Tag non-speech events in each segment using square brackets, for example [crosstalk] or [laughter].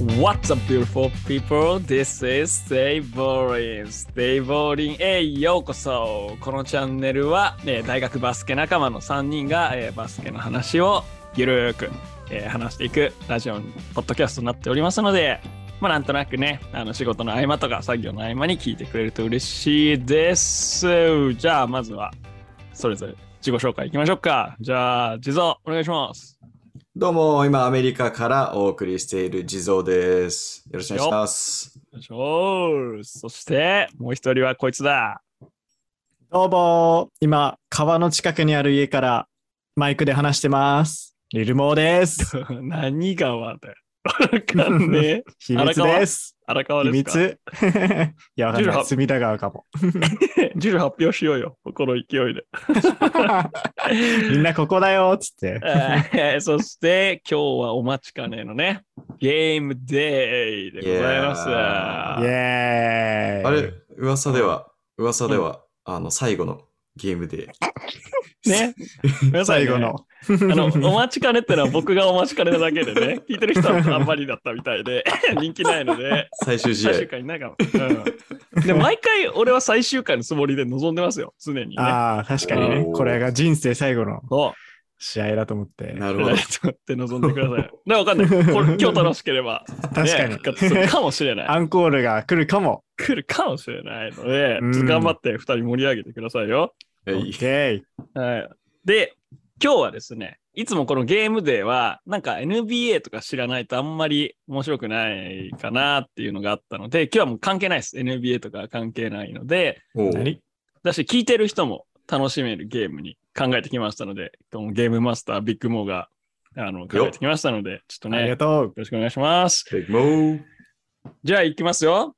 What's up, beautiful people? This is Stay Bowling. Stay Bowling へようこそ。このチャンネルは、えー大学バスケ仲間の3人が、えーバスケの話をゆるーく、えー話していくラジオ、ポッドキャストになっておりますので、まあ、なんとなくね、あの仕事の合間とか作業の合間に聞いてくれると嬉しいです。じゃあ、まずは、それぞれ自己紹介いきましょうか。じゃあ、地蔵、お願いします。どうも、今アメリカからお送りしている地蔵です。よろしくお願いします。お願いします。そして、もう一人はこいつだ。どうも、今、川の近くにある家からマイクで話してます。リルモーです。[laughs] 何川だよ。[laughs] わかんねえ。[laughs] 秘密です。荒川秘ですか？密？[laughs] いや、わかんな18い。隅田川かも。ジル発表しようよ。この勢いで。[laughs] みんなここだよ、つって。えーそして、今日はお待ちかねのね、ゲームデイでございます。イエーイ。あれ、噂では、噂では、あの、最後のゲームで。ね。皆さんね最後の。あの、お待ちかねってのは僕がお待ちかねなだけでね、聞いてる人はあんまりだったみたいで、[laughs] 人気ないので、最終試最終合。回にないかも。うん、で、毎回俺は最終回のつもりで臨んでますよ、常にね。ああ、確かにねこれが人生最後の。試合だと思って。なるほど。[laughs] とって臨んでください。で、わかんない。これ今日楽しければ、確かにね復活するかもしれない。アンコールが来るかも。来るかもしれないので、頑張って二人盛り上げてくださいよ。えいオッケー。はい。で、今日はですね、いつもこのゲームデーは、なんか NBA とか知らないとあんまり面白くないかなっていうのがあったので、今日はもう関係ないです。NBA とか関係ないので、だし聞いてる人も楽しめるゲームに考えてきましたので、ゲームマスタービッグモーがあの考えてきましたので、ちょっとね、よありがとう。ろしくお願いします。ビッグモー。じゃあ行きますよ。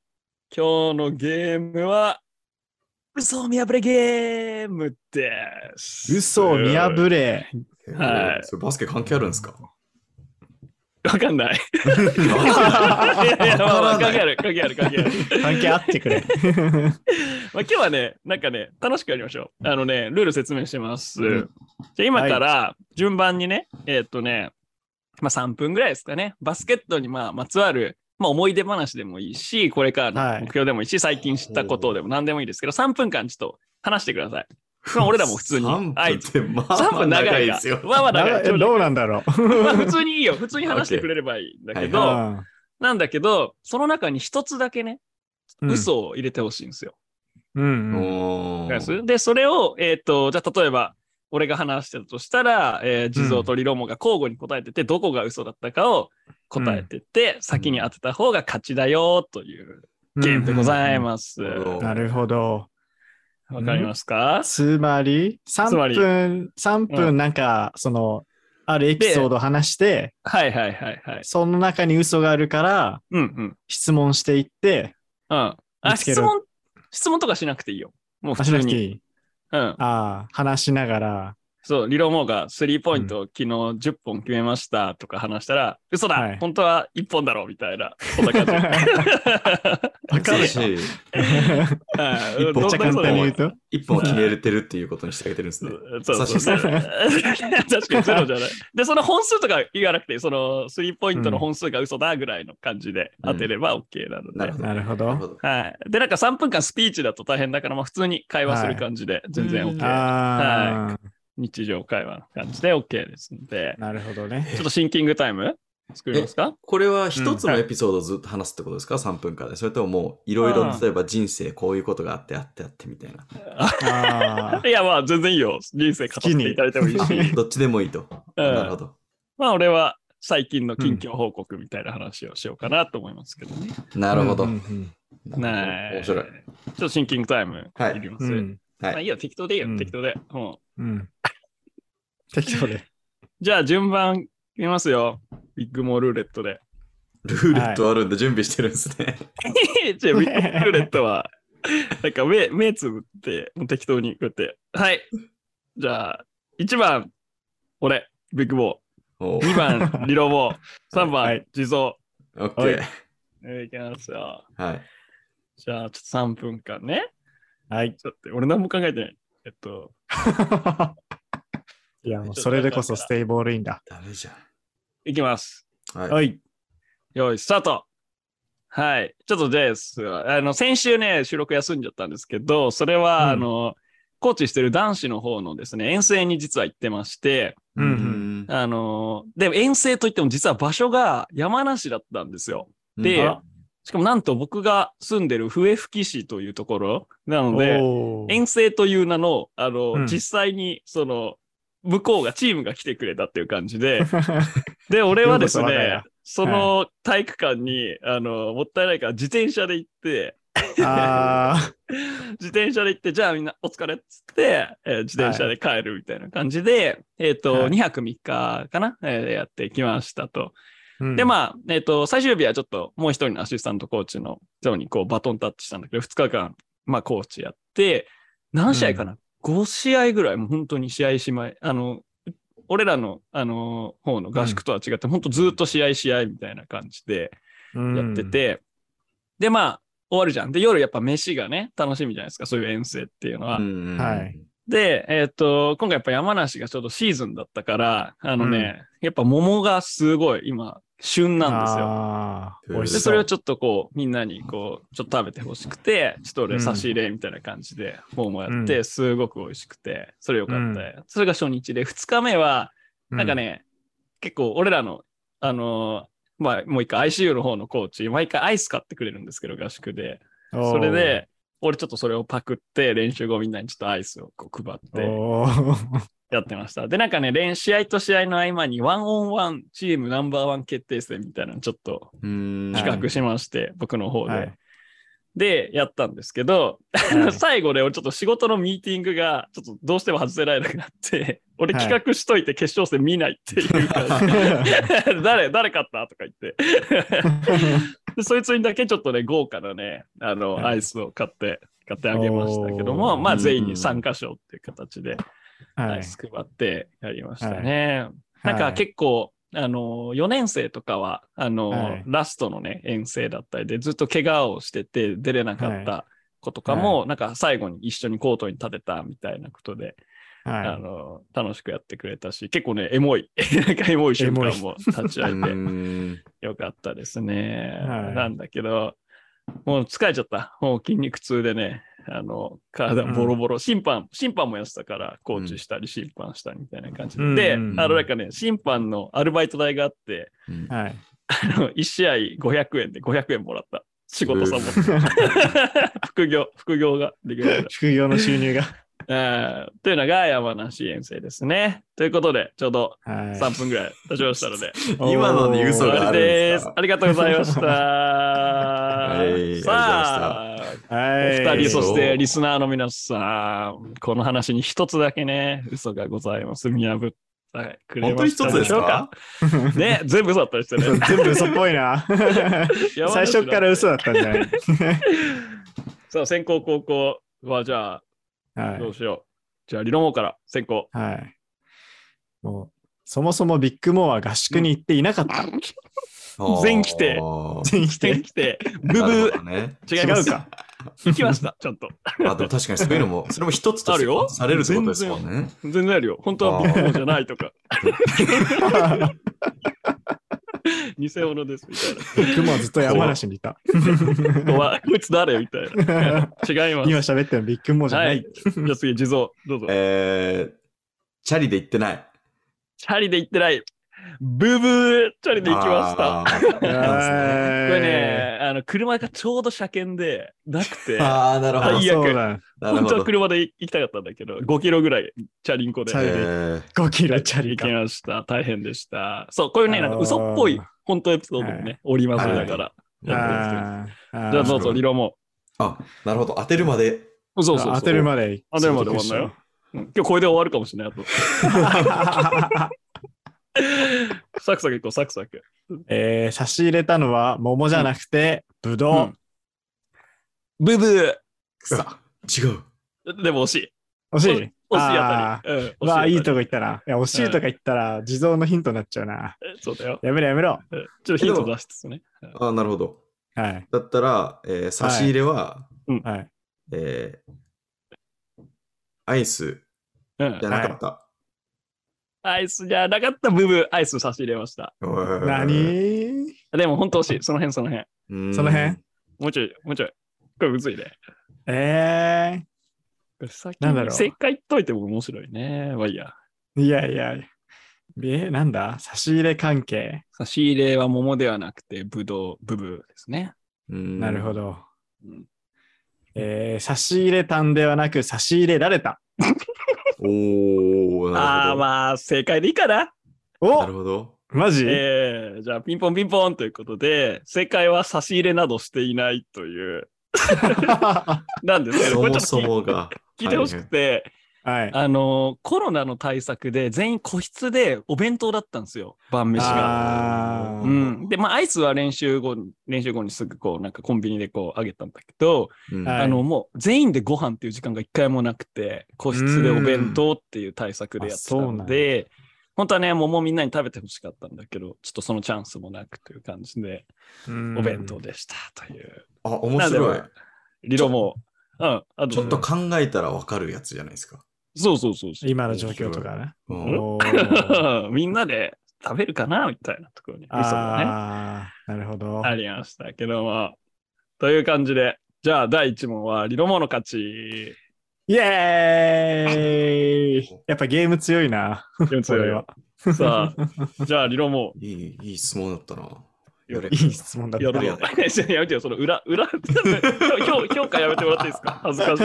今日のゲームは、嘘を見破れゲームです。嘘を見破れ。はいそれバスケ関係あるんですか？わかんない。関係ある、関係ある、関係ある。関係あってくれ。[laughs] まあ今日はね、なんかね、楽しくやりましょう。あのね、ルール説明してます。うんじゃあ今から順番にね、えーっとね、まあ3分ぐらいですかね、バスケットにまあまつわる、まあ思い出話でもいいし、これからはいの目標でもいいし、最近知ったことでも何でもいいですけど、3分間ちょっと話してください。まあ俺らも普通に3あい分まあ3まあ分長いですよ。まあまあ長い。などうなんだろう。まあ普通にいいよ。普通に話してくれればいいんだけど、なんだけど、その中に一つだけね、うん嘘を入れてほしいんですよ。うんうん。おわかります？ーで、それを、えっ、と、じゃあ例えば、俺が話してたとしたら、えー、地蔵とリロモが交互に答えてて、どこが嘘だったかを答えてって、先に当てた方が勝ちだよというゲームでございます。うんうんうんなるほど。わかりますか、つまり、つまり3分、三う分なんか、その、あるエピソードを話して、はいはいはいはい。その中に嘘があるから、うんうん。質問していって、うん。あ、質問、質問とかしなくていいよ。もう普あしな通に。くていい。うん。ああ、話しながら、そう、リロモがスリーポイントを昨日10本決めましたとか話したら、嘘だ、はい本当は1本だろみたいな、そんな感じ。わかるし、[laughs] はいめっちゃ簡単に言うと。一本は決めれてるっていうことにしてあげてるんですね。そうそうそう。[laughs] 確かにゼロじゃない。で、その本数とか言わなくて、そのスリーポイントの本数が嘘だぐらいの感じで当てれば OK なので。なるほど。なるほど。なるほど。はい。で、なんか3分間スピーチだと大変だから、まあ普通に会話する感じで全然 OK。ああ、日常会話の感じで OK ですので、なるほどね。ちょっとシンキングタイム？作りますか？これは一つのエピソードをずっと話すってことですか、?3 分間で。それとももういろいろ、例えば人生こういうことがあってあってあってみたいな。[laughs] いや、まあ全然いいよ。人生語っていただいてもいいし。[laughs] どっちでもいいと。うんなるほど。まあ俺は最近の近況報告みたいな話をしようかなと思いますけどね。なるほど。うんうんねえ面白い。ちょっとシンキングタイムはいいります？うんうんはい。まあいいよ、適当でいいよ、うん適当で。うんうん。[laughs] 適当で。じゃあ順番見ますよ。ビッグモールーレットで。ルーレットあるんで準備してるんですね。[laughs] じゃあビッグモールーレットは、なんか目、目つぶって、もう適当にこうやって。はい。じゃあ、1番、俺、ビッグボおー。2番、リロボー。[laughs] 3は番い、地蔵。オッケはいー。えーいきますよ。はい。じゃあ、ちょっと3分間ね。はい。ちょっと、俺何も考えてない。えっと、[laughs] いや、もうそれでこそステイボールインだ。ダメじゃん。いきます。はい。はい。よい、スタートはい。ちょっとです。あの、先週ね、収録休んじゃったんですけど、それは、うんあの、コーチしてる男子の方のですね、遠征に実は行ってまして、うんうんあの、で、遠征といっても実は場所が山梨だったんですよ。であらしかもなんと僕が住んでる笛吹市というところなので、遠征という名の、あの、うん。実際に、その、向こうが、チームが来てくれたっていう感じで、[laughs] で、俺はですねその体育館に、あの、もったいないから自転車で行って、あ [laughs] 自転車で行って、じゃあみんなお疲れっつって、えー自転車で帰るみたいな感じで、えっ、と、はい。2泊3日かな、えーやってきましたと。ーで、まあ、えっ、と、最終日はちょっともう一人のアシスタントコーチの人にこうバトンタッチしたんだけど、2日間、まあ、コーチやって、何試合かな、5試合ぐらい、もう本当に試合しまい、あの、俺らの、あの、方の合宿とは違って、本当ずっと試合試合みたいな感じでやってて、で、まあ、終わるじゃん。で、夜やっぱ飯がね、楽しみじゃないですか、そういう遠征っていうのは。で、えっ、と、今回やっぱ山梨がちょうどシーズンだったから、あのね、やっぱ桃がすごい今、旬なんですよ。でそれをちょっとこう、みんなにこう、ちょっと食べてほしくて、ちょっと俺差し入れみたいな感じで、桃やって、うすごく美味しくて、それよかった。よ。それが初日で、二日目は、なんかね、結構俺らの、あのーまあ、もう一回 ICU の方のコーチ、毎回アイス買ってくれるんですけど、合宿で。うん、それで、俺ちょっとそれをパクって、練習後みんなにちょっとアイスをこう配ってやってました。で、なんかね、練試合と試合の合間にワンオンワンチームナンバーワン決定戦みたいなのちょっとうん。企画しまして、僕の方で。はい。で、やったんですけど、はい。[laughs] 最後ね、俺ちょっと仕事のミーティングが、ちょっとどうしても外せられなくなって、俺はい。企画しといて決勝戦見ないっていう感じ。[laughs] 誰、誰勝った？とか言って。[laughs] でそいつにだけちょっとね、豪華なね、あの、はい。アイスを買って、買ってあげましたけども、まあ全員に参加賞っていう形で、はい。アイス配ってやりましたね。なんかはい。結構、あの、4年生とかは、あの、はい。ラストのね、遠征だったりで、ずっと怪我をしてて出れなかった子とかも、なんか最後に一緒にコートに立てたみたいなことで、あはの、楽しくやってくれたし、結構ね、エモい、[laughs] なんかエモい瞬間も立ち会えてうん。よかったですね。はい。なんだけど、もう疲れちゃった。もう筋肉痛でね、あの、体ボロボロ、審判、審判もやってたから、コーチしたり審判したりみたいな感じで。うんで、うんあの、なんかね、審判のアルバイト代があって、うんい。はい。あの、1試合500円で500円もらった。仕事サボって。[laughs] 副業、副業ができる。[laughs] 副業の収入が。えーというのが山梨遠征ですね。ということで、ちょうどはい。3分ぐらい経ちましたので、[laughs] 今のに嘘があるんでです。ありがとうございました。[laughs] いさあ、はい。お二人、そうそしてリスナーの皆さん、この話に一つだけね、嘘がございます。見破ってくれ本当に一つでしたでしょうか？か？ね、全部嘘だったりしてね。[laughs] 全部嘘っぽいな。最初から嘘だったんじゃない？さあ、先行後攻は、じゃあ、はいどうしよう。じゃあ、リノモから先行。はい。もう、そもそもビッグモアは合宿に行っていなかった。全規定全員来て。来て、ブなブね。違います違うか？[laughs] 行きました、ちゃんと。あ、でも確かにそういうのも、それも一つとしてあるよされるってことですもんね。全然あるよ。本当はビッグモアじゃないとか、[laughs] [laughs] 偽物ですみたいな。ビッグモアずっと山梨にいた。こわこいつ誰？みたいな。[laughs] 違います。今喋ってるのビッグモアじゃなはいい。。じゃあ次、地蔵、どうぞ。えー、チャリで行ってない。チャリで行ってない。ブーブーチャリで行きました。[laughs] これね、あの、車がちょうど車検でなくて、[laughs] あー、なるほど。最悪そうだ。なる本当は。車で行きたかったんだけど、5キロぐらいチャリンコでチャリえー5キロチャリ行かき。ました。大変でした。そう、こういうね、なんか嘘っぽい本当エピソードもね、おりますだから。やってるんですけどあーじゃあどうぞ、リロも。あ、なるほど。当てるまで。そうそうそう。当てるまで。当てるまで終わんなよ。うん今日これで終わるかもしれない。あと。[laughs] サクサクいこう、サクサク。えー差し入れたのは桃じゃなくて、ぶどう。うんブブさ違う。ーでも惜しい。惜しい？惜しいああたり。うん、わあ、いいとこ。こ行ったな。いや、惜しいとか言ったら、地蔵のヒントになっちゃうな。そうだよ。やめろやめろ。うんちょっとヒント出してですね。あ、なるほど。はい。だったら、えー差し入れは、はい。えーアイスうんじゃなかった。アイスじゃなかったブブー、アイス差し入れました。何？でも本当惜しい。その辺その辺。うんその辺？もうちょい、もうちょい。これむずいね。えこれ先なんだろうに正解言っといても面白いね。まあいいや。ー、いやいや。え、なんだ？差し入れ関係。差し入れは桃ではなくて、ぶどう、ブブですね。うんなるほ。ど。うんえー差し入れたんではなく差し入れられた。[laughs] おー、ああ、なるほど。まあ、正解でいいかな。なおるほど。マジ、えー、じゃあ、ピンポンピンポンということで、正解は差し入れなどしていないという、[laughs] なんですけど、そもそもが。聞いてほしくて、はい。あの、コロナの対策で全員個室でお弁当だったんですよ、晩飯が。あーうん、で、まあ、アイスは練習後に、練習後にすぐこう、なんかコンビニでこう、あげたんだけど、うんはいあの、もう全員でご飯っていう時間が一回もなくて、個室でお弁当っていう対策でやってたので、本当はね、桃みんなに食べてほしかったんだけど、ちょっとそのチャンスもなくという感じで、お弁当でしたという。あ、面白い。理論も、うん、あちょっと考えたらわかるやつじゃないですか。そうそうそうそう。今の状況とかね。[laughs] みんなで食べるかなみたいなところに、ああ、なるほど。ありましたけども。という感じで、じゃあ第1問はリロモの勝ち。イエーイやっぱゲーム強いな。でもそれは。さあ、じゃあリロモ。いい、いい質問だったな。やれいい質問だった。や。[laughs] やめてよ、その裏、裏、評評価やめてもらっていいですか？恥ずかしい。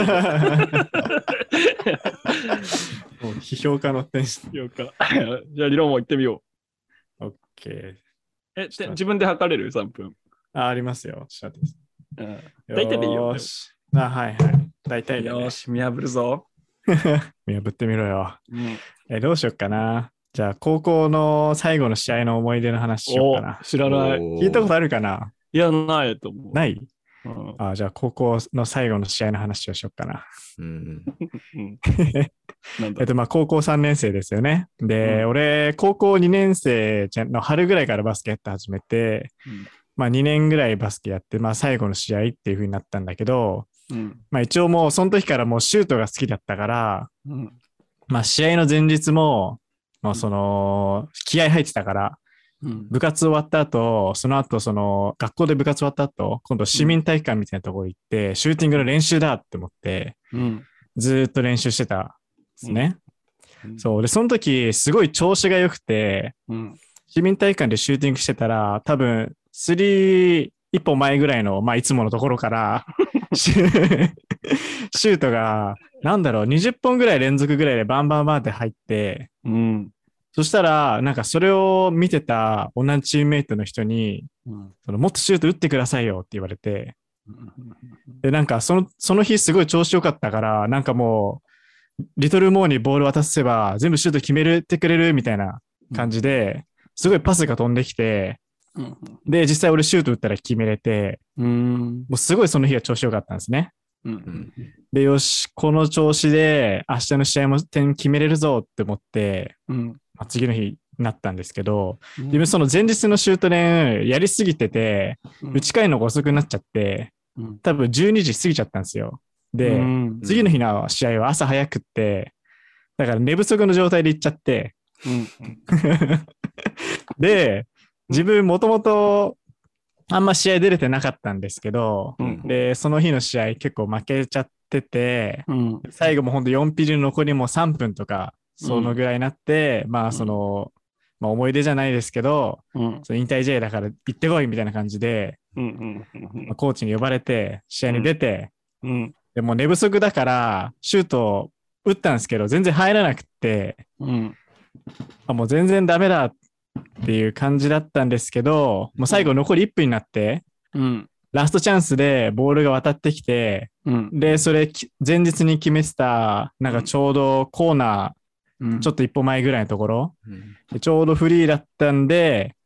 もう批評家の点し評価。[laughs] じゃあリロモ行ってみよオッケー。う。え、で自分で測れる ?3 分。あ、ありますよ。大体でいいよーし。あ、はいはい。大体で、ね。よし、見破るぞ。[laughs] 見破ってみろよ。うんえ、どうしよっかな。じゃあ、高校の最後の試合の思い出の話しようかな。お。知らない。聞いたことあるかな？いや、ないと思う。ない？うん。あ、じゃあ、高校の最後の試合の話をしようかな。[laughs] えっと、まあ、高校3年生ですよね。で、うん。俺、高校2年生の春ぐらいからバスケやって始めて、うん。まあ、2年ぐらいバスケやって、まあ、最後の試合っていう風になったんだけど、うん。まあ、一応もう、その時からもうシュートが好きだったから、うん。まあ、試合の前日も、まあ、その、気合入ってたから、うん。部活終わった後、その後、その、学校で部活終わった後、今度市民体育館みたいなところ行って、シューティングの練習だって思って、うん。ずーっと練習してたんですね。うん。そう。で、その時、すごい調子が良くて、うん。市民体育館でシューティングしてたら、多分、スリー、一歩前ぐらいの、まあ、いつものところから、[laughs] シュシュートが、なんだろう、20本ぐらい連続ぐらいでバンバンバンって入って、うんそしたら、なんかそれを見てた同じチームメイトの人に、うん。そのもっとシュート打ってくださいよって言われて、うん。で、なんかその、その日すごい調子良かったから、なんかもう、リトルモーにボール渡せば全部シュート決めてくれるみたいな感じで、すごいパスが飛んできて、うん。で、実際俺シュート打ったら決めれて、うん。もうすごいその日は調子良かったんですね。うんうん。で、よし、この調子で明日の試合も点決めれるぞって思って、うんまあ、次の日になったんですけど、うん。自分その前日のシュート練やりすぎてて、うん。打ち返るのが遅くなっちゃって、うん。多分12時過ぎちゃったんですよ。で、うん。次の日の試合は朝早くって、だから寝不足の状態で行っちゃって、うん。[laughs] で、自分もともとあんま試合出れてなかったんですけど、うん。で、その日の試合結構負けちゃってて、うん。最後もほんと4ピリ残りも3分とか、そのぐらいになって、まあその、まあ思い出じゃないですけど、うん。その引退試合だから行ってこいみたいな感じで、うんまあコーチに呼ばれて、試合に出て、うん。でもう寝不足だから、シュート打ったんですけど、全然入らなくって、うん。あもう全然ダメだっていう感じだったんですけど、もう最後残り1分になって、うん。ラストチャンスでボールが渡ってきて、うん。で、それき前日に決めてた、なんかちょうどコーナうんー、ちょっと一歩前ぐらいのところ、うんでちょうどフリーだったんで、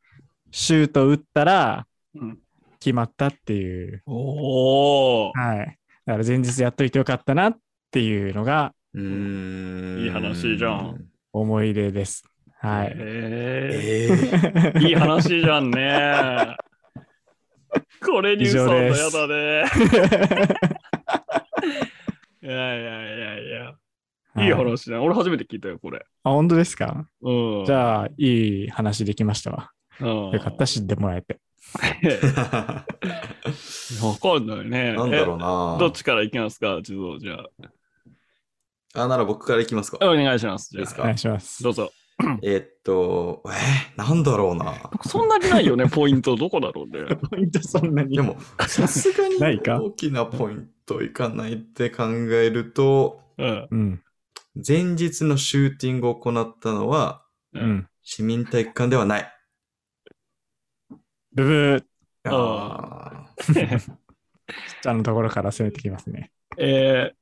シュート打ったらうん決まったっていう、おおはい。だから前日やっといてよかったなっていうのがうーんいい話じゃん。思い出です。はい。ええーいい話じゃんね。[laughs] これに嘘のやだね。[laughs] いやいやいやいや。いいはい話だ。俺初めて聞いたよ、これ。あ、本当ですか？うん。じゃあ、いい話できましたわ。うん、よかった、知ってもらえて。[laughs] わかんないね。なんだろうえなどっちから行きますか、地蔵、じゃあ、なら僕からいきますか。あ。お願いします。じゃあ、いいですか？お願いします。どうぞ。[clears throat] えーっと、えー、なんだろうな。そんなにないよね、[laughs] ポイント。どこだろうね。ポイントそんなに。でも、さすがにないか？大きなポイントいかないって考えると、うん。うん。前日のシューティングを行ったのは、ううんん。市民体育館ではない。ブブー。あちゃんのところから攻めてきますね。え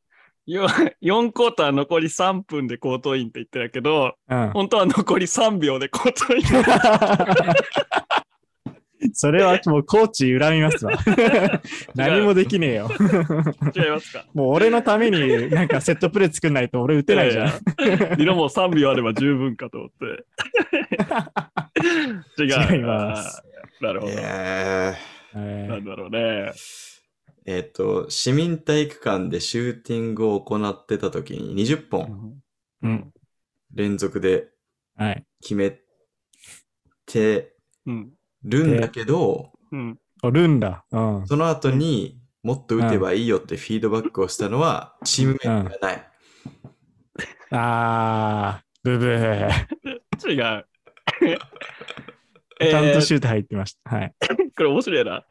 ー、よ4クォーター残り3分でコートインって言ってたけど、うん。本当は残り3秒でコートイン。[laughs] [laughs] それはもうコーチ恨みますわ。[laughs] 何もできねえよ。違いますか？[laughs] もう俺のためになんかセットプレー作んないと俺打てないじゃん。ん。色も3秒あれば十分かと思って。違いますなるーほど。ええなんだろうね。ーえーっと、市民体育館でシューティングを行ってた時に20本うん。連続ではい。決めてうん。るんだけど、うん。おるんだ。うん。その後にもっと打てばいいよってフィードバックをしたのはチームメイトがない。あー、ブブー。違う。[laughs] ちゃんえーとシュート入ってました。はい。これ面白いな。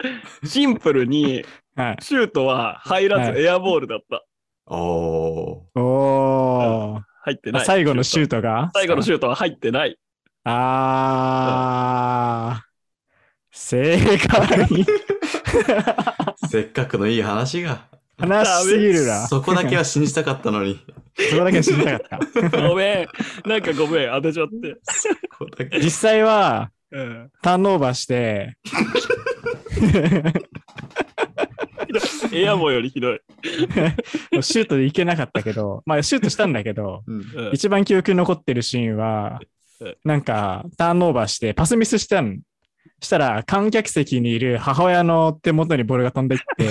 シンプルにはい。シュートは入らずエアボールだった。おー。おー。入ってない。最後のシュート。トが？最後のシュートは入ってない。あー。正解。[laughs] せっかくのいい話が。話しすぎるな。そこだけは信じたかったのに。そこだけは知りたかった。ごめん。なんかごめん。当てちゃって。実際は、うん。ターンオーバーして、[laughs] エアボーよりひどい。シュートでいけなかったけど、まあシュートしたんだけど、うんうん一番記憶に残ってるシーンはうん、なんかターンオーバーしてパスミスしたん。したら観客席にいる母親の手元にボールが飛んでいって、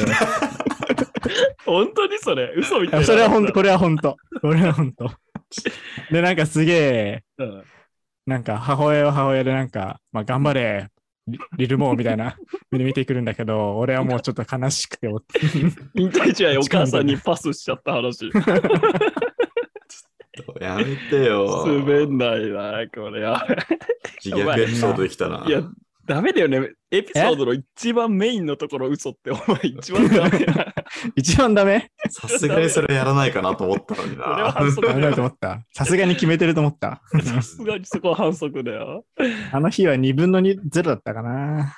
[laughs] 本当にそれ？嘘みたいな。それは本当、これは本当。これは本当。で、なんかすげえ、うんなんか母親は母親でなんか、まあ頑張れ、リリルモーみたいな目で見てくるんだけど、俺はもうちょっと悲しくて、引退試合 [laughs] お母さんにパスしちゃった話。やめてよ。滑んないな、これ。や自虐エピソードできたな。いや、ダメだよね。エピソードの一番メインのところ嘘って、お前一番ダメな。[laughs] 一番ダメ？さすがにそれやらないかなと思ったのにそれはな。反則だよ。思った。さすがに決めてると思った。さすがにそこは反則だよ。あの日は2分の2、0だったかな。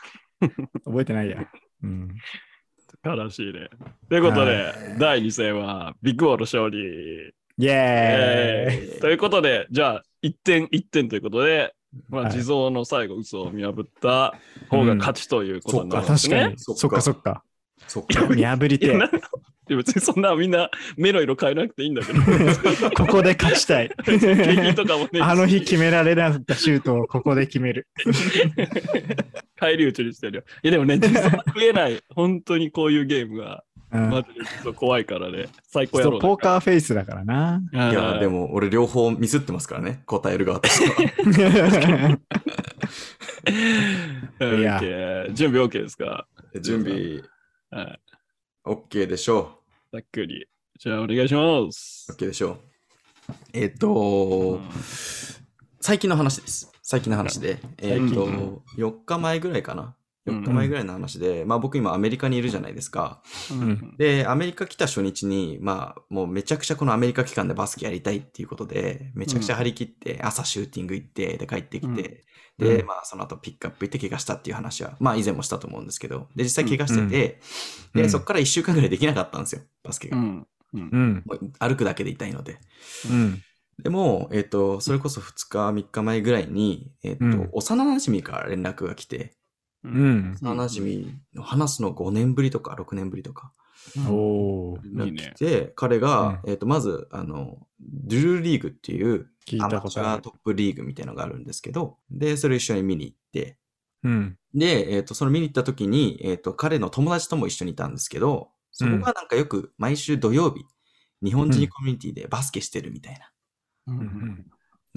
覚えてないや。うん。悲しいね。ということでは、第2戦はビッグボール勝利。イェーイえーということで、じゃあ、1点、1点ということで、まあ、はい地蔵の最後、嘘を見破った方が勝ちということになあ、るんですね確かに。。そっかそっかそっか。そっか。見破りて別にそんなみんな目の色変えなくていいんだけど。[laughs] ここで勝ちたい。ね、あの日決められなかったシュートをここで決める。[laughs] 返り討ちにしてるよ。いやでもね、実は食えない、本当にこういうゲームが、うんマジで怖いからね、最高やろポーカーフェイスだからな。いいや、でも俺両方ミスってますからね。答える側としては。ー、いや OK 準備 OK ですか？準備はい。OK でしょざっくり。じゃあお願いしますう。。OK でしょう。えっと、最近の話です。最近の話で。えっと、4日前ぐらいかな。4日前ぐらいの話で、まあ僕今アメリカにいるじゃないですか。うんで、アメリカ来た初日に、まあもうめちゃくちゃこのアメリカ期間でバスケやりたいっていうことで、めちゃくちゃ張り切って、朝シューティング行って、で帰ってきて、うんで、うんまあその後ピックアップ行って怪我したっていう話は、まあ以前もしたと思うんですけど、で、実際怪我してて、で、うんそっから1週間ぐらいできなかったんですよ、バスケが。うん。うん。歩くだけで痛いので。うん。でも、えっ、と、それこそ2日、3日前ぐらいに、えっ、と、うん幼馴染から連絡が来て、う。うんん。幼馴染の話すの5年ぶりとか6年ぶりとか、お来て、彼が、えっ、と、まず、あの、ドゥルーリーグっていう、アマチュアト。ップリーグみたいなのがあるんですけど、で、それ一緒に見に行って、うん。で、えっ、と、その見に行った時に、えっ、と、彼の友達とも一緒にいたんですけど、そこがなんかよく毎週土曜日、日本人コミュニティでバスケしてるみたいな。うん。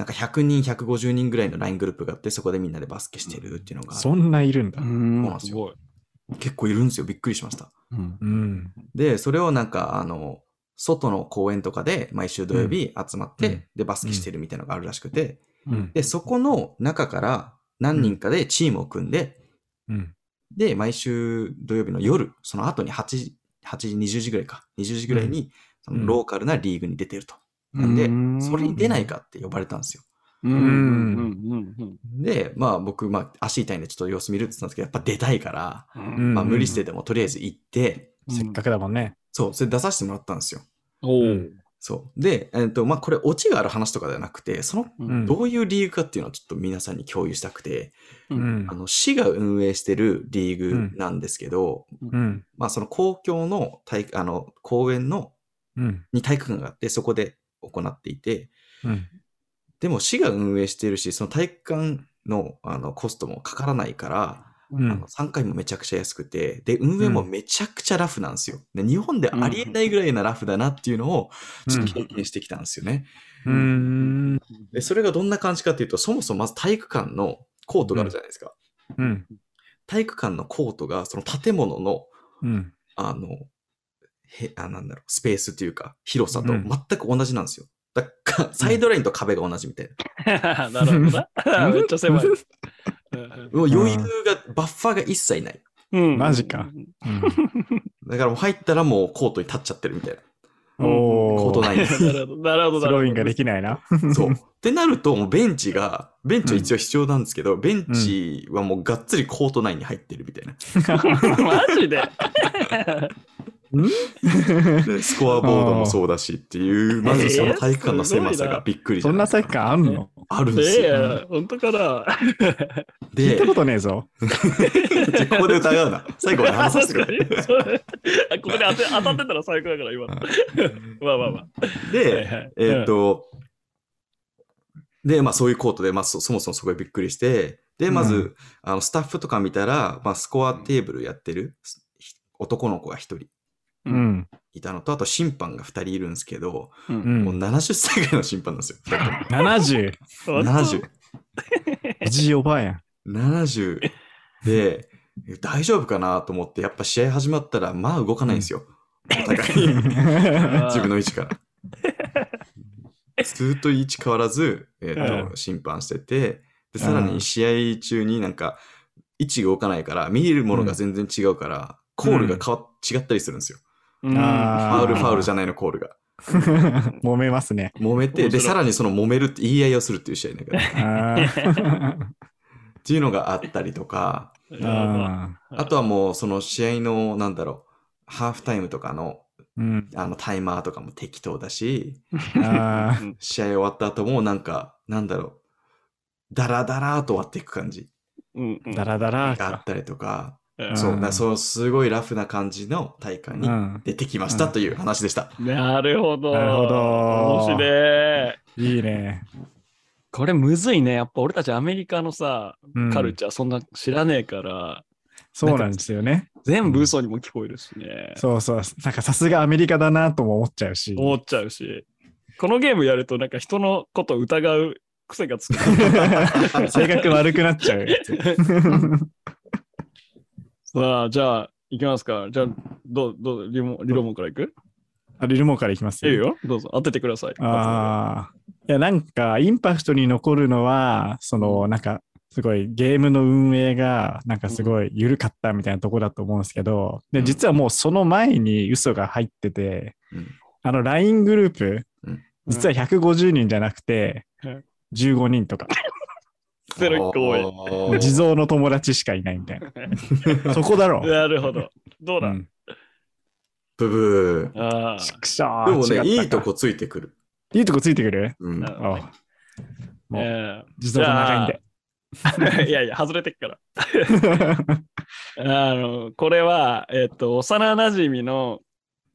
なんか100人、150人ぐらいの LINE グループがあって、そこでみんなでバスケしてるっていうのが、そんないるんだ。うんすごい。結構いるんですよ。びっくりしました。うんうん。で、それをなんか、あの、外の公園とかで毎週土曜日集まって、うんで、バスケしてるみたいなのがあるらしくて、うん。で、そこの中から何人かでチームを組んで、うん。で、毎週土曜日の夜、その後に8時、8時、20時ぐらいか、20時ぐらいに、そのローカルなリーグに出てると。なんで、それに出ないかって呼ばれたんですよ。で、まあ僕、まあ足痛いんでちょっと様子見るって言ったんですけど、やっぱ出たいから、うんまあ無理してでもとりあえず行って、せっかくだもんね。そう、それ出させてもらったんですよ。そう。で、えっ、と、まあこれオチがある話とかではなくて、その、うんどういうリーグかっていうのをちょっと皆さんに共有したくて、うんあ。の、市が運営してるリーグなんですけど、うん。まあその公共の体育、あの、公園の、うん。に体育館があって、そこで行っていて、うん。でも市が運営してるし、その体育館のあのコストもかからないから、うんあの。参加費もめちゃくちゃ安くて、で、運営もめちゃくちゃラフなんですよ。で日本でありえないぐらいなラフだなっていうのを、ちょっと経験してきたんですよね。うん。で、それがどんな感じかっていうと、そもそもまず体育館のコートがあるじゃないですか。うん。体育館のコートが、その建物の、うん。あの、へ、あ、なんだろう、スペースというか、広さとうん全く同じなんですよ。だから、サイドラインと壁が同じみたいな。[laughs] なるほどな。[laughs] めっちゃ狭い。も [laughs] う余裕が、バッファーが一切ない。うんマジかうんだからもう入ったらもうコートに立っちゃってるみたいな。おコートー。ないんですなるほど、なるほど。スローインができきないな。そう。ってなると、もうベンチが、ベンチは一応必要なんですけど、ベンチはもうがっつりコート内に入ってるみたいな。マジでで？[laughs] スコアボードもそうだしっていう、まずその体育館の狭さがびっくりそんな体育館あんの？あるんですえよ。え、本当かな？[laughs] で聞いた、ことねえぞ。[laughs] ここで疑うな。最後まで話させてくれ。ここで当て当たってたら最高だから、今の。まあまあまあ。はいで、はいえーっと、で、まあそういうコートで、まあそそもそもそこでびっくりして、で、まず、うんあのスタッフとか見たら、まあスコアテーブルやってる男の子が一人うん。いたのと、あと審判が二人いるんですけど、う。うんんもう。70歳ぐらいの審判なんですよ。二人とも70。70。おじいおばあやん。70で、大丈夫かなと思って、やっぱ試合始まったら、まあ動かないんですよ。お互いに。[laughs] 自分の位置から。ずっと位置変わらず、えーと審判してて、で、さらに試合中になんか、位置が動かないから、見えるものが全然違うから、コールが変わっ違ったりするんですよ。うんあファウルファウルじゃないのコールが。[laughs] 揉めますね。揉めて、で、さらにその揉めるって言い合いをするっていう試合だから。っ [laughs] あーていうのがあったりとか、ああとはもうその試合の、なんだろう、ハーフタイムとかの、ー。うん。あのタイマーとかも適当だし、試合終わった後もなんか、なんだろう、ダラダラーと終わっていく感じうんうんだらだらがあっか。たりとか、うんそう、そう、すごいラフな感じの大会にうん。出てきましたという話でした。なるほど。なるほど面白い。いいね。これむずいね。やっぱ俺たちアメリカのさ、うんカルチャーそんな知らねえから、そうなんですよね。全部嘘にも聞こえるしね。そうそう。なんかさすがアメリカだなとも思っちゃうし。思っちゃうし。このゲームやるとなんか人のことを疑う癖がつく。[laughs] 性格悪くなっちゃうやつ。[laughs] さあ、じゃあ、いきますか。じゃあ、どう、どう、リモリロモンからいく？あリルモーからいきますいいよ。どうぞ。当ててください。ああ。いや、なんか、インパクトに残るのは、その、なんか、すごいゲームの運営が、なんかすごい緩かったみたいなとこだと思うんですけど、で、うん。実はもうその前に嘘が入ってて、うん。あの LINE グループうん、実は150人じゃなくてうん、15人とか、ゼロ一個多い。地蔵の友達しかいないみたいな。[laughs] そこだろう。なるほど。どうだ、うん。ブブああ。ちくしょー。ーでもね、いいとこついてくる。いいとこついてくる？うんもうえ地蔵が長いんで。え [laughs] いやいや、外れてっから。[laughs] あの、これは、えっ、と、幼馴染の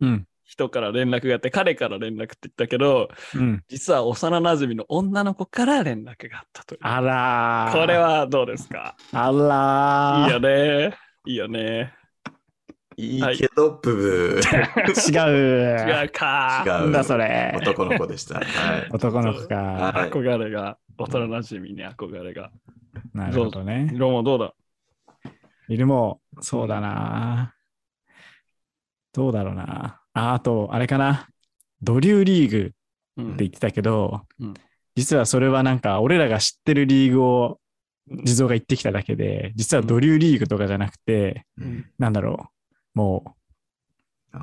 うん。人から連絡があって、彼から連絡って言ったけど、うん。実は幼馴染の女の子から連絡があったという。あらー。これはどうですか？あらー。いいよね。いいよね。いいけど、ブブー。[laughs] 違う。違うか。違うなんだそれ。男の子でした。はい。男の子か。はい憧れが、大人なじみに憧れが。なるほどね。ロモどうだ？いるも、そうだな。どうだろうな。あ、あと、あれかな。ドリューリーグうんって言ってたけど、うん実はそれはなんか、俺らが知ってるリーグを地蔵が言ってきただけで、実はドリューリーグとかじゃなくて、うんなんだろう。もう、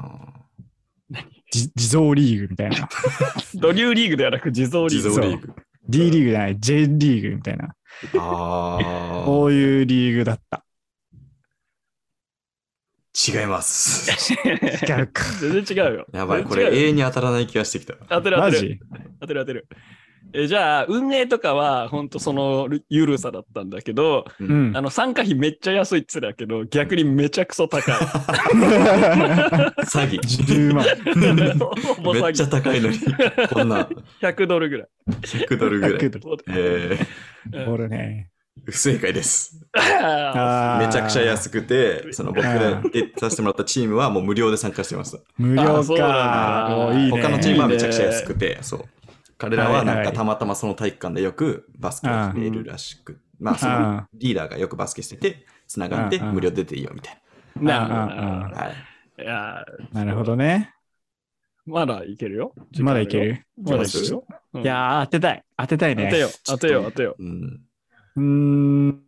地蔵リーグみたいな。[laughs] ドリューリーグではなく地蔵ーリーグ。地蔵リーグ。D リーグじゃない、J リーグみたいな。あこういうリーグだった。あ、違います。違うか。全然違うよ。やばい、これ永遠に当たらない気がしてきた。当てる当てる。当てる当てる。えじゃあ、運営とかは、本当そのゆるさだったんだけど、ううんあ。の、参加費めっちゃ安いっつってたけど、逆にめちゃくそ高い。詐欺。10万。めっちゃ高いのに、こんな [laughs] 100ドルぐらい。100ドルぐらい。100ドル [laughs] えおるね。ー、不正解です。めちゃくちゃ安くて、その僕あで出させてもらったチームはもう無料で参加してました。無料か。だおいいね。他のチームはめちゃくちゃ安くて、そう。彼らはなんかたまたまその体育館でよくバスケをしているらしく、まあそのリーダーがよくバスケしてて、つながって無料で出ていいよみたいななな。はい。いやなるほどね。まだいけるよ。まだいける？まだいけるよ。うんいやー、当てたい。当てたいね。当てよ、当てよ、当てよ。うん。うーん。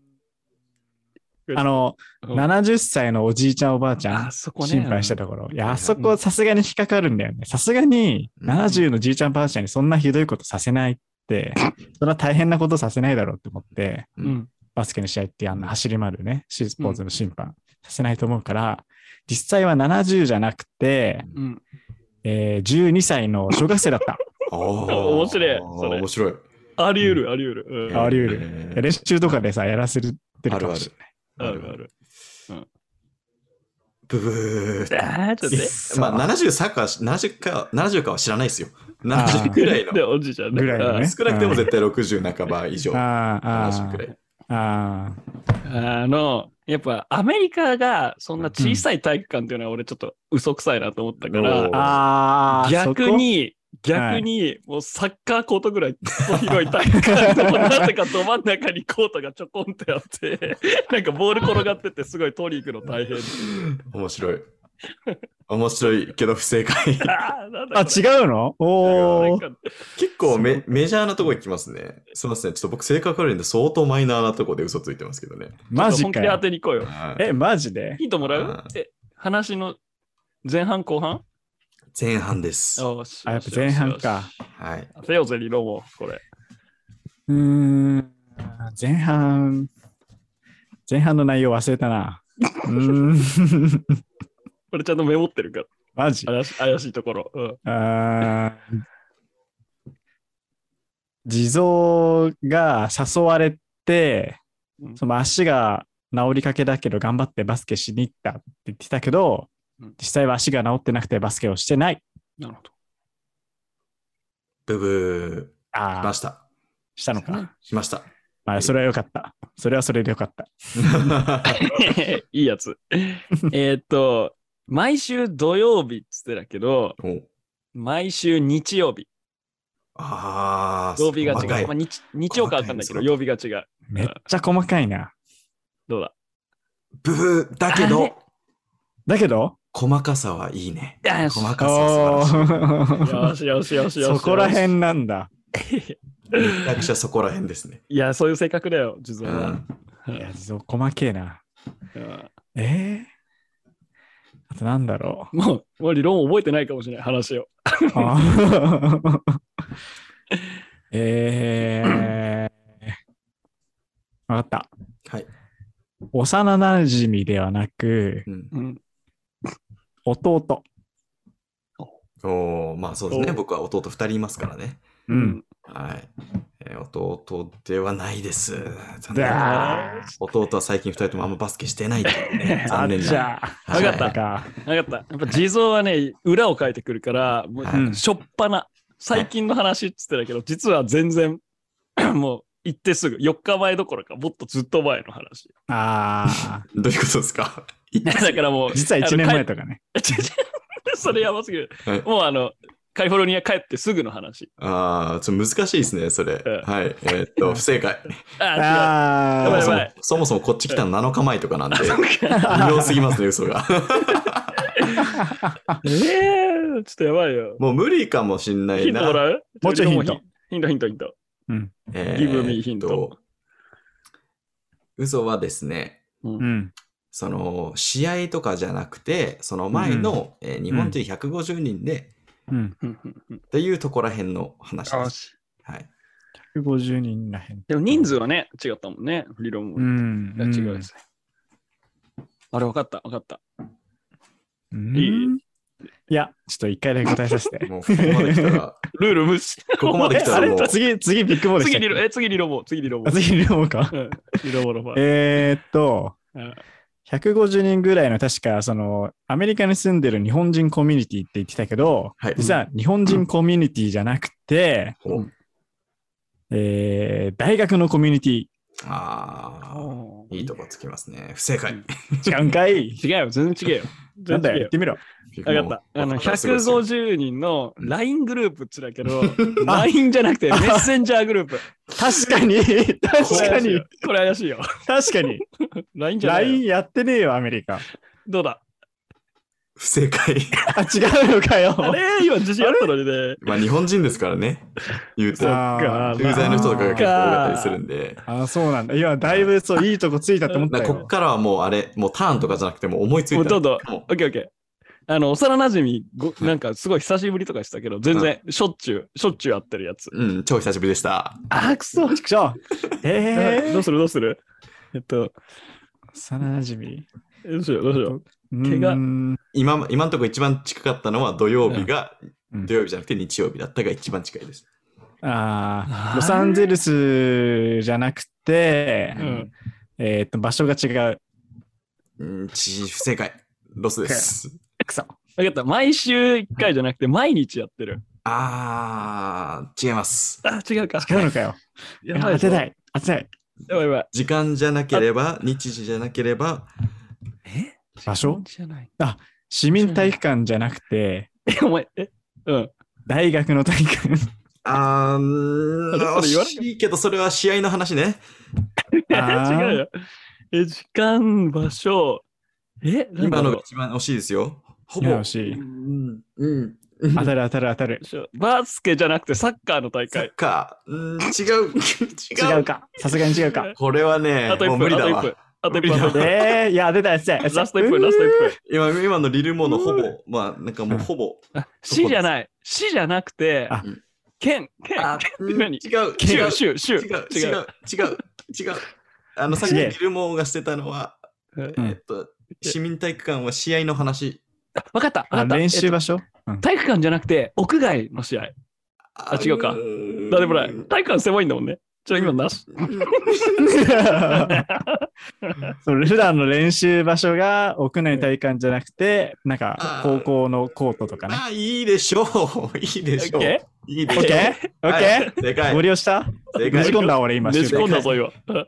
あの、うん70歳のおじいちゃんおばあちゃんあ、そこね。心配したところ。いや、うんあそこさすがに引っかかるんだよね。さすがにうん70のじいちゃんばあちゃんにそんなひどいことさせないって、[laughs] そんな大変なことさせないだろうって思って、うん。バスケの試合ってあんな走り回るね、シースポーツの審判させないと思うから、実際は70じゃなくて、うん。えー12歳の小学生だった。面面白いそれ面白い。あり得る、あり得る。うんあり得るえー練習とかでさ、やらせてるかもしれない。あるある。ブブー。っとね。まあ70かは、70か、70かは知らないですよ。あー70ぐらいの。で、おじいちゃんね。ぐらいのね少なくても絶対60半ば以上。あーあ70くらー、い。ああの、やっぱアメリカがそんな小さい体育館っていうのは俺ちょっと嘘くさいなと思ったから、逆に、逆に、もうサッカーコートぐらい広い体育館と、なぜかど真ん中にコートがちょこんってあって、[laughs] なんかボール転がっててすごい取り行くの大変。面白い。面白いけど不正解。[laughs] ああ、違うの？お結構メメジャーなとこ行きますね。すいません。ちょっと僕性格悪いんで相当マイナーなとこで嘘ついてますけどね。マジかよ本気で当。てに行こうよ。はいえ、マジで？ヒントもらう？うんえ、話の前半後半？前半です。あ、やっぱ前半か。。はい。当てようぜ、リロも、これ。うーん。前半、前半の内容忘れたな。うーん。これちゃんとメモってるから。マジ？怪し怪しいところ。うん。あー地蔵が誘われてうん、その足が治りかけだけど頑張ってバスケしに行ったって言ってたけどうん、実際は足が治ってなくてバスケをしてない。なるほど。ブブー。ああしま、した。したのか。しました。まあ、それはよかった。それはそれでよかった。[laughs] いいやつ。[laughs] えーっと、毎週土曜日っつってたけど、お毎週日曜日。ああ、曜日が違。うまあ、日日曜かわかんないけど、細曜日が違う。めっちゃ細かいな。どうだ？ブブー。だけど、だけど、細かさはいいね。よし細かさは素晴らしい。よしよしよしよし。そこら辺なんだ。めちゃくちゃそこら辺ですね。いや、そういう性格だよ、地う蔵は。ん。いや、そう細けえな。うんえー、あとなんだろう。もう、もう理論覚えてないかもしれない、話を。[laughs] えー、わかった。はい。幼馴染ではなく。弟。おーまあそうですね。お僕は弟2人いますからね。うん。はい。えー弟ではないです。残念だ弟は最近2人ともあんまバスケしてないね。あ [laughs] 残念な。っちゃ。はいわかったか。わかった。やっぱ地蔵はね、裏を書いてくるから、もうはいしょっぱな、最近の話っつってたけど、実は全然、[clears throat] もう行ってすぐ、4日前どころか、もっとずっと前の話。あ [laughs] どういうことですか？[laughs] だからもう、実は1年前と。とかね。[laughs] それやばすぎる。はいもうあの、カリフォルニア帰ってすぐの話。ああ、ちょっと難しいですね、それ。うんはい。えーっと、[laughs] 不正解。ああやばいそもそもそもこっち来たの7日前とかなんで、違う。微妙すぎますね、嘘が。えー、ちょっとやばいよ。もう無理かもしんないな。ヒントもらう？もうちょいヒント。ヒント、ヒント、ヒント。えー Give me ヒント。嘘はですね、うん。その、試合とかじゃなくて、その前の、えー日本人150人で、うん。うんうんうんっていうとこら辺の話です。はい。150人らへん。でも人数はね、違ったもんね。理論も。うん。違うですね。あれ、わかった、わかった。うん。いいいや、ちょっと一回だけ答えさせて。[laughs] もうここまで来たら、[laughs] ルール無視。ここまで来たあらもうれ、次、次ビッグボールで次リロ、え、次リロボ、次リロボあ。次リロボか。うんリロボのファン。えーっとうん、150人ぐらいの確か、その、アメリカに住んでる日本人コミュニティって言ってたけど、はい実は日本人コミュニティじゃなくて、ほうえー、大学のコミュニティ。ああ、いいとこつきますね。不正解。違うんかい？[laughs] 違うよ、全然違うよ。なんだよ、言って。みろ。わかった。あの、すごいですよ150人の LINE グループっつだけど、LINE じゃなくてメッセンジャーグループ。確かに、確かに、これ怪しいよ。確かに。LINE じゃない LINE よ。やってねえよ、アメリカ。どうだ？不正解。あ、違うのかよ。あれ？今自信あったのにね。まあ日本人ですからね。言うと。駐在の人とかが結構多かったりするんで。あ、そうなんだ。いや、だいぶそう、いいとこついたって思ったよこっ。からはもうあれ、もうターンとかじゃなくてもう思いついた。もうどうぞ。もオッケーオッケー。あの、幼馴染ごなんかすごい久しぶりとかしたけど、全然しょっちゅう、しょっちゅう会ってるやつ。ううん、超久しぶりでした。あ、くそ。ちくしょう。え [laughs] どうする？どうする？えっと、幼馴染どうしようどうしよう。み。怪我今、今のところ一番近かったのは土曜日が、うん土曜日じゃなくて日曜日だったが一番近いです。ああロサンゼルスじゃなくて、うんえーっと、場所が違う。うん、ち不正解。ロスです。くそ。わかった。毎週一回じゃなくて毎日やってる。あー、違います。あ、違うか。違うのかよ。やばいぞ当てたい。当てたい。やばいやばい。時間じゃなければ、日時じゃなければ、え？場所？じゃない。市民体育館じゃなくて、[laughs] え、お前、え？うん。大学の体育館。あー、あれそれ言わな惜しいけど、それは試合の話ね。[laughs] 違うよ。え、時間、場所。え、今のが一番惜しいですよ。ほぼ。今惜しいうん、うん。当たる当たる当たる。バスケじゃなくてサッカーの大サッ会。カー。うん、違う。違う。違うか。さすがに違うか。これはねあ、と1もう無分、理だわあと1分。。あと1分。無理だわあと一分えー、いや、出たやつや。ラスト1分、ラスト1分。今、今のリルモのほぼ、まあ、なんかもうほぼ。あ市じゃない。市じゃなくてあ、県、県、あ県うん何違う、違う、州、州、州。違う、違う、違う、違う。あの、さっき違うリルモがしてたのは、うんえっと、市民体育館は試合の話。わかった。わかった。あ練習場所？と体育館じゃなくて、屋外の試合。あ違うかーだでもない。体育館狭いんだもんね。ちょ、今なし。そう普段の練習場所が屋内体育館じゃなくて、なんか高校のコートとかね。あ、いいでしょう。いいでしょう。オッケいいでしょう。オッケー？オッケー？正解ご。利用した？正解ねじ。込んだ俺今。ねじ込んだぞ、今。[laughs]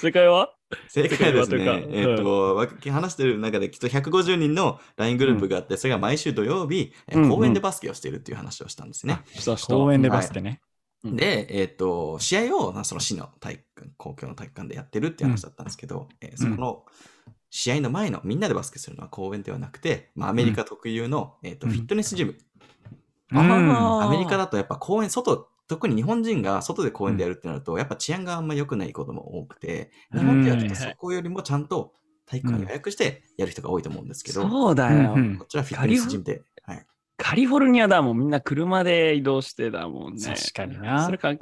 正解は？正解ですねえっと、わ話してる中できっと150人の LINE グループがあって、それが毎週土曜日、公園でバスケをしているっていう話をしたんですね。公園でバスケね。うんで、えっ、と、試合を、まあその市の体育館、公共の体育館でやってるっていう話だったんですけど、えーそこの試合の前のみんなでバスケするのは公園ではなくて、まあ、アメリカ特有の、えっ、と、うんフィットネスジム。アメリカだとやっぱ公園、外、特に日本人が外で公園でやるってなると、やっぱ治安があんま良くないことも多くて、日本でやるとそこよりもちゃんと体育館に予約してやる人が多いと思うんですけど、そうだよ。うんうんこちらフィットネスジムで。はい。カリフォルニアだもん。みんな車で移動してだもんね。確かになそれか、い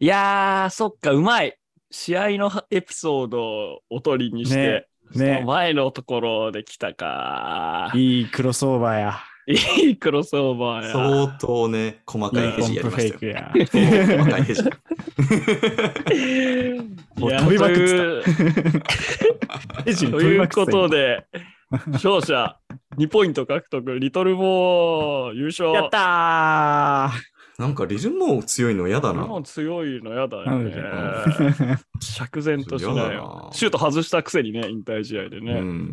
やー、そっか、うまい。試合のエピソードをおとりにして、ねそのね前のところで来たか。いいクロスオーバーや。いいクロスオーバーや。相当ね、細かいヘジやりましたよ。フェイクや。細かいヘジ。[laughs] もういや飛びまくってというエジ飛びまくってたいうことで、勝者2ポイント獲得、リトルボー優勝。やったーなんかリルモー強いの嫌だな。もう強いのやだね。釈然としない嫌だよ。なシュート外したくせにね、引退試合でうね。ん。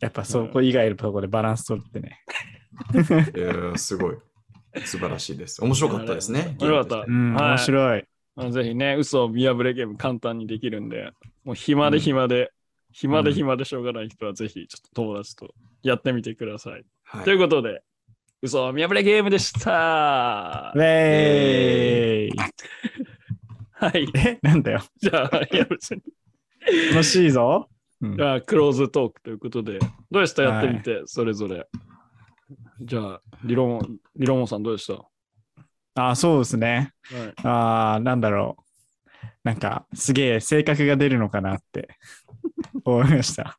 やっぱそこ以外のところでバランス取ってね。いやーすごい。素晴らしいです。面白かったですね。面白かったうん、はい面白い。あのぜひね、嘘を見破れゲーム簡単にできるんで、もう暇で暇で、暇で暇でしょうがない人はぜひちょっと友達とやってみてください。はいということで、嘘を見破れゲームでしたウ。ェーイはい。え、なんだよ。じゃあ、いや別に。楽しいぞ。うんじゃあ、クローズトークということで、どうでした？やってみて、それぞれ。じゃあ、リロン、リロンさんどうでした？あ、そうですね。はい。あーなんだろう。なんか、すげえ性格が出るのかなって [laughs] 思いました。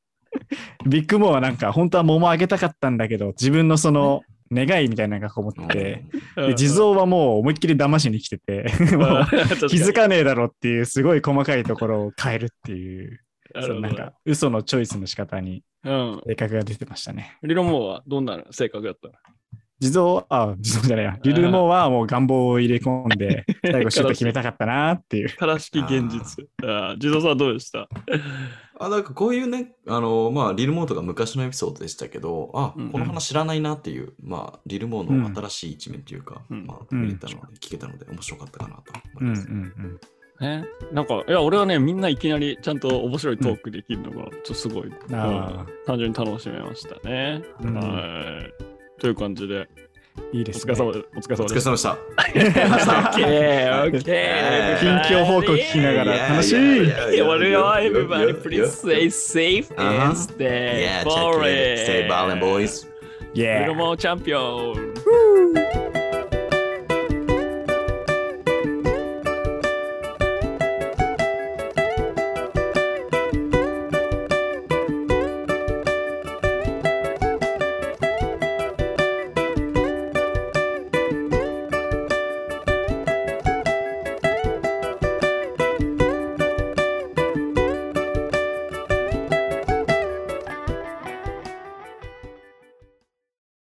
ビッグモーはなんか、本当は桃あげたかったんだけど、自分のその願いみたいなのがこもってて、で地蔵はもう思いっきり騙しに来てて、もう [laughs] 気づかねえだろっていうすごい細かいところを変えるっていう、そうなんか嘘のチョイスの仕方にうん。性格が出てましたね。リロモーはどんな性格だったの？地蔵、あ、地蔵じゃないや。リルモーはもう願望を入れ込んで、[laughs] 最後シュート決めたかったなっていう。悲しき現実。ああ地蔵さんどうでした？あ、なんかこういうね、あの、まあ、リルモートが昔のエピソードでしたけど、あ、うんこの話知らないなっていう、まあ、リルモーの新しい一面というか、うんまあ、うん見れたので、聞けたので面白かったかなと思います。なんか、いや、俺はね、みんないきなりちゃんと面白いトークできるのが、ちょっとすごい、うんあ単純に楽しめましたね。うんはい。という感じで、うん。いいおですね。疲れ様で、お疲れ様お疲です。れ様でした。オッケー、オッケー。近況報告聞きながら楽しい Yeah, what do everybody please stay safe Uh-huh. and stay Yeah, it. Stay ballin', boys. イェーイブルモーチャンピオン。